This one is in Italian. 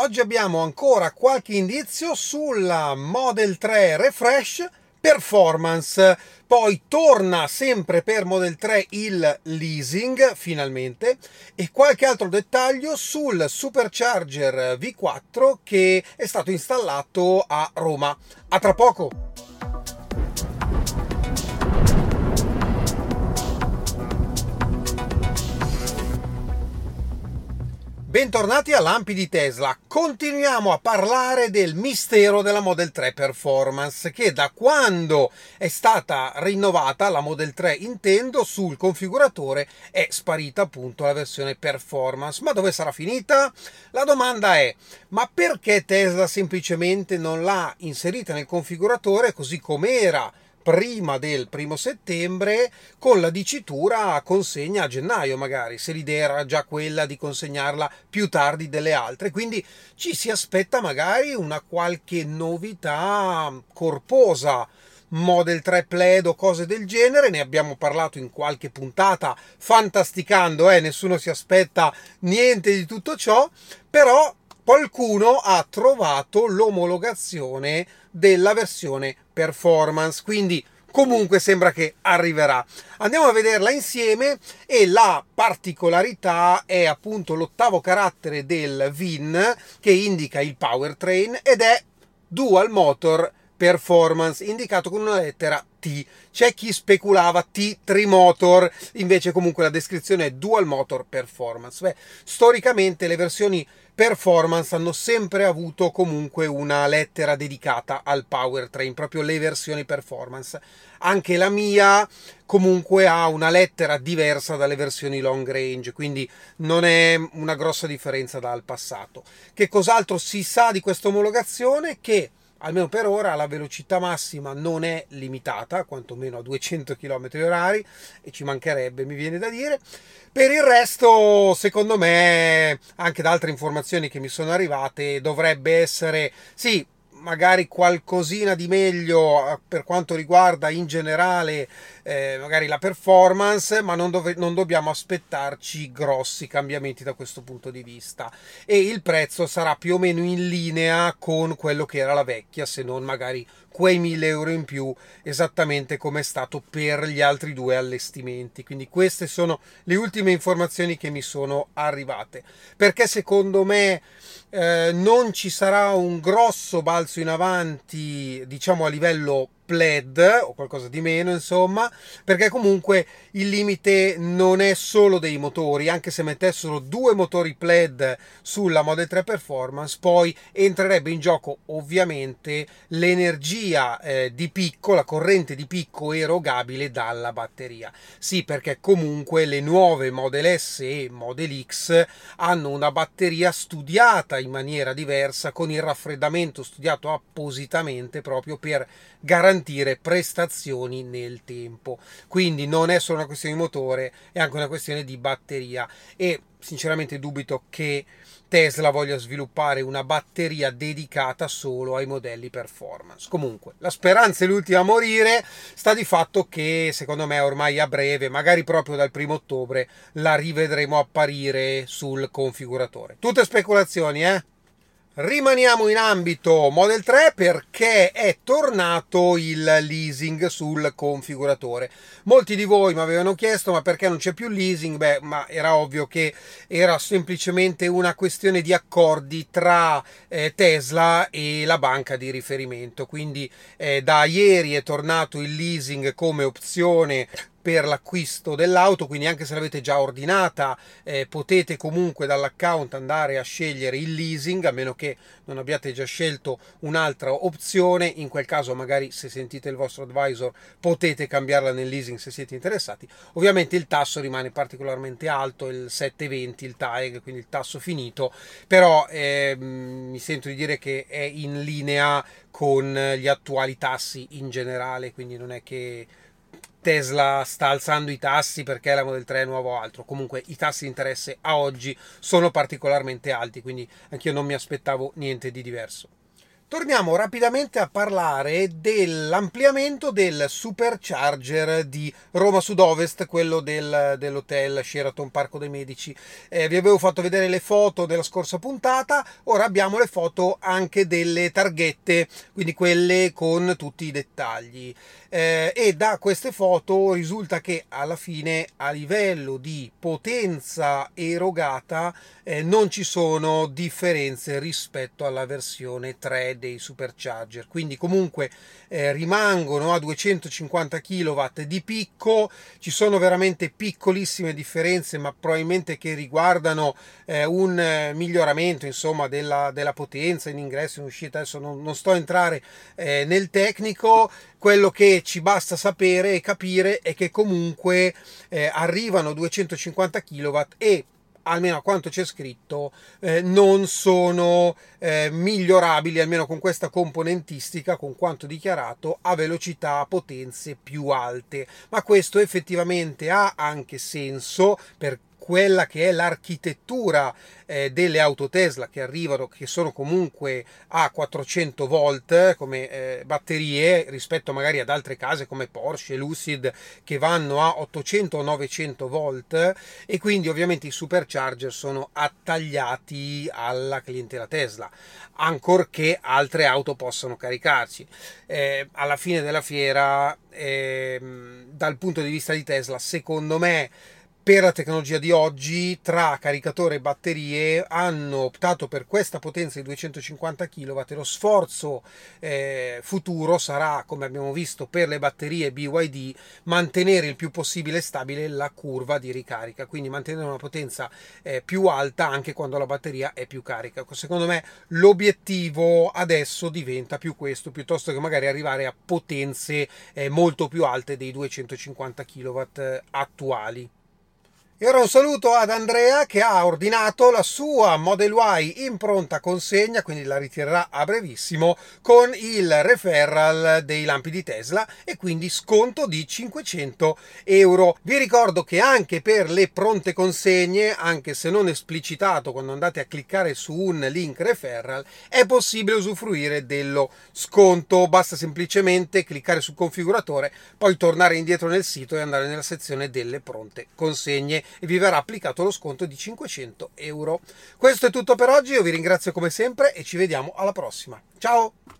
oggi abbiamo ancora qualche indizio sulla Model 3 Refresh Performance. Poi torna sempre per Model 3 il leasing finalmente e qualche altro dettaglio sul Supercharger V4 che è stato installato a Roma. A tra poco! Bentornati a Lampi di Tesla. Continuiamo a parlare del mistero della Model 3 Performance che da quando è stata rinnovata la Model 3 intendo sul configuratore è sparita appunto la versione Performance. Ma dove sarà finita? La domanda è: ma perché Tesla semplicemente non l'ha inserita nel configuratore così come era? Prima del primo settembre con la dicitura consegna a gennaio magari, se l'idea era già quella di consegnarla più tardi delle altre, quindi ci si aspetta magari una qualche novità corposa. Model 3 Plaid o cose del genere, ne abbiamo parlato in qualche puntata fantasticando, eh, nessuno si aspetta niente di tutto ciò, però qualcuno ha trovato l'omologazione della versione performance, quindi comunque sembra che arriverà. Andiamo a vederla insieme e la particolarità è appunto l'ottavo carattere del VIN che indica il powertrain ed è dual motor performance indicato con una lettera T. C'è chi speculava T Trimotor, invece comunque la descrizione è dual motor performance. Beh, storicamente le versioni performance hanno sempre avuto comunque una lettera dedicata al powertrain, proprio le versioni performance. Anche la mia comunque ha una lettera diversa dalle versioni long range, quindi non è una grossa differenza dal passato. Che cos'altro si sa di questa omologazione? Che almeno per ora la velocità massima non è limitata, quantomeno a 200 km h e ci mancherebbe, mi viene da dire. Per il resto, secondo me, anche da altre informazioni che mi sono arrivate, dovrebbe essere, sì, magari qualcosina di meglio eh, per quanto riguarda in generale eh, magari la performance, ma non, dove, non, dobbiamo aspettarci grossi cambiamenti da questo punto di vista. E il prezzo sarà più o meno in linea con quello che era la vecchia, se non magari quei 1000 euro in più, esattamente come è stato per gli altri due allestimenti. Quindi queste sono le ultime informazioni che mi sono arrivate. Perché secondo me eh, non ci sarà un grosso balzo in avanti, diciamo a livello plaid o qualcosa di meno, insomma, perché comunque il limite non è solo dei motori, anche se mettessero due motori plaid sulla Model 3 Performance, poi entrerebbe in gioco ovviamente l'energia eh, di picco, la corrente di picco erogabile dalla batteria. Sì, perché comunque le nuove Model S e Model X hanno una batteria studiata in maniera diversa con il raffreddamento studiato appositamente proprio per garantire prestazioni nel tempo. Quindi non è solo una questione di motore, è anche una questione di batteria e sinceramente dubito che Tesla voglia sviluppare una batteria dedicata solo ai modelli performance. Comunque, la speranza è l'ultima a morire, sta di fatto che secondo me ormai a breve, magari proprio dal primo ottobre, la rivedremo apparire sul configuratore. Tutte speculazioni, eh? Rimaniamo in ambito Model 3 perché è tornato il leasing sul configuratore. Molti di voi mi avevano chiesto ma perché non c'è più leasing? Beh, ma era ovvio che era semplicemente una questione di accordi tra eh, Tesla e la banca di riferimento. Quindi eh, da ieri è tornato il leasing come opzione per l'acquisto dell'auto, quindi anche se l'avete già ordinata eh, potete comunque dall'account andare a scegliere il leasing, a meno che non abbiate già scelto un'altra opzione, in quel caso magari se sentite il vostro advisor potete cambiarla nel leasing se siete interessati. Ovviamente il tasso rimane particolarmente alto, il 720 il TAEG, quindi il tasso finito, però eh, mi sento di dire che è in linea con gli attuali tassi in generale, quindi non è che Tesla sta alzando i tassi perché la Model 3 è nuovo o altro. Comunque i tassi di interesse a oggi sono particolarmente alti, quindi anch'io non mi aspettavo niente di diverso. Torniamo rapidamente a parlare dell'ampliamento del supercharger di Roma Sud-Ovest, quello del, dell'hotel Sheraton Parco dei Medici. Eh, vi avevo fatto vedere le foto della scorsa puntata, ora abbiamo le foto anche delle targhette, quindi quelle con tutti i dettagli. Eh, e da queste foto risulta che alla fine a livello di potenza erogata eh, non ci sono differenze rispetto alla versione 3 dei supercharger. Quindi comunque eh, rimangono a 250 kW di picco. Ci sono veramente piccolissime differenze ma probabilmente che riguardano eh, un miglioramento insomma della, della, potenza in ingresso e in uscita. Adesso non, non sto a entrare eh, nel tecnico. Quello che ci basta sapere e capire è che comunque eh, arrivano 250 kW e almeno a quanto c'è scritto, eh, non sono eh, migliorabili, almeno con questa componentistica, con quanto dichiarato, a velocità, potenze più alte. Ma questo effettivamente ha anche senso per quella che è l'architettura eh, delle auto Tesla che arrivano, che sono comunque a 400 volt come eh, batterie rispetto magari ad altre case come Porsche, Lucid che vanno a 800 o 900 volt e quindi ovviamente i supercharger sono attagliati alla clientela Tesla ancorché altre auto possano caricarci. Eh, alla fine della fiera, eh, dal punto di vista di Tesla, secondo me per la tecnologia di oggi tra caricatore e batterie hanno optato per questa potenza di 250 kW lo sforzo eh, futuro sarà come abbiamo visto per le batterie BYD mantenere il più possibile stabile la curva di ricarica. Quindi mantenere una potenza eh, più alta anche quando la batteria è più carica. Secondo me l'obiettivo adesso diventa più questo piuttosto che magari arrivare a potenze eh, molto più alte dei 250 kW attuali e ora un saluto ad Andrea che ha ordinato la sua Model Y in pronta consegna, quindi la ritirerà a brevissimo, con il referral dei lampi di Tesla e quindi sconto di 500 euro. Vi ricordo che anche per le pronte consegne, anche se non esplicitato quando andate a cliccare su un link referral, è possibile usufruire dello sconto. Basta semplicemente cliccare sul configuratore, poi tornare indietro nel sito e andare nella sezione delle pronte consegne e vi verrà applicato lo sconto di 500 euro. Questo è tutto per oggi, io vi ringrazio come sempre e ci vediamo alla prossima. Ciao!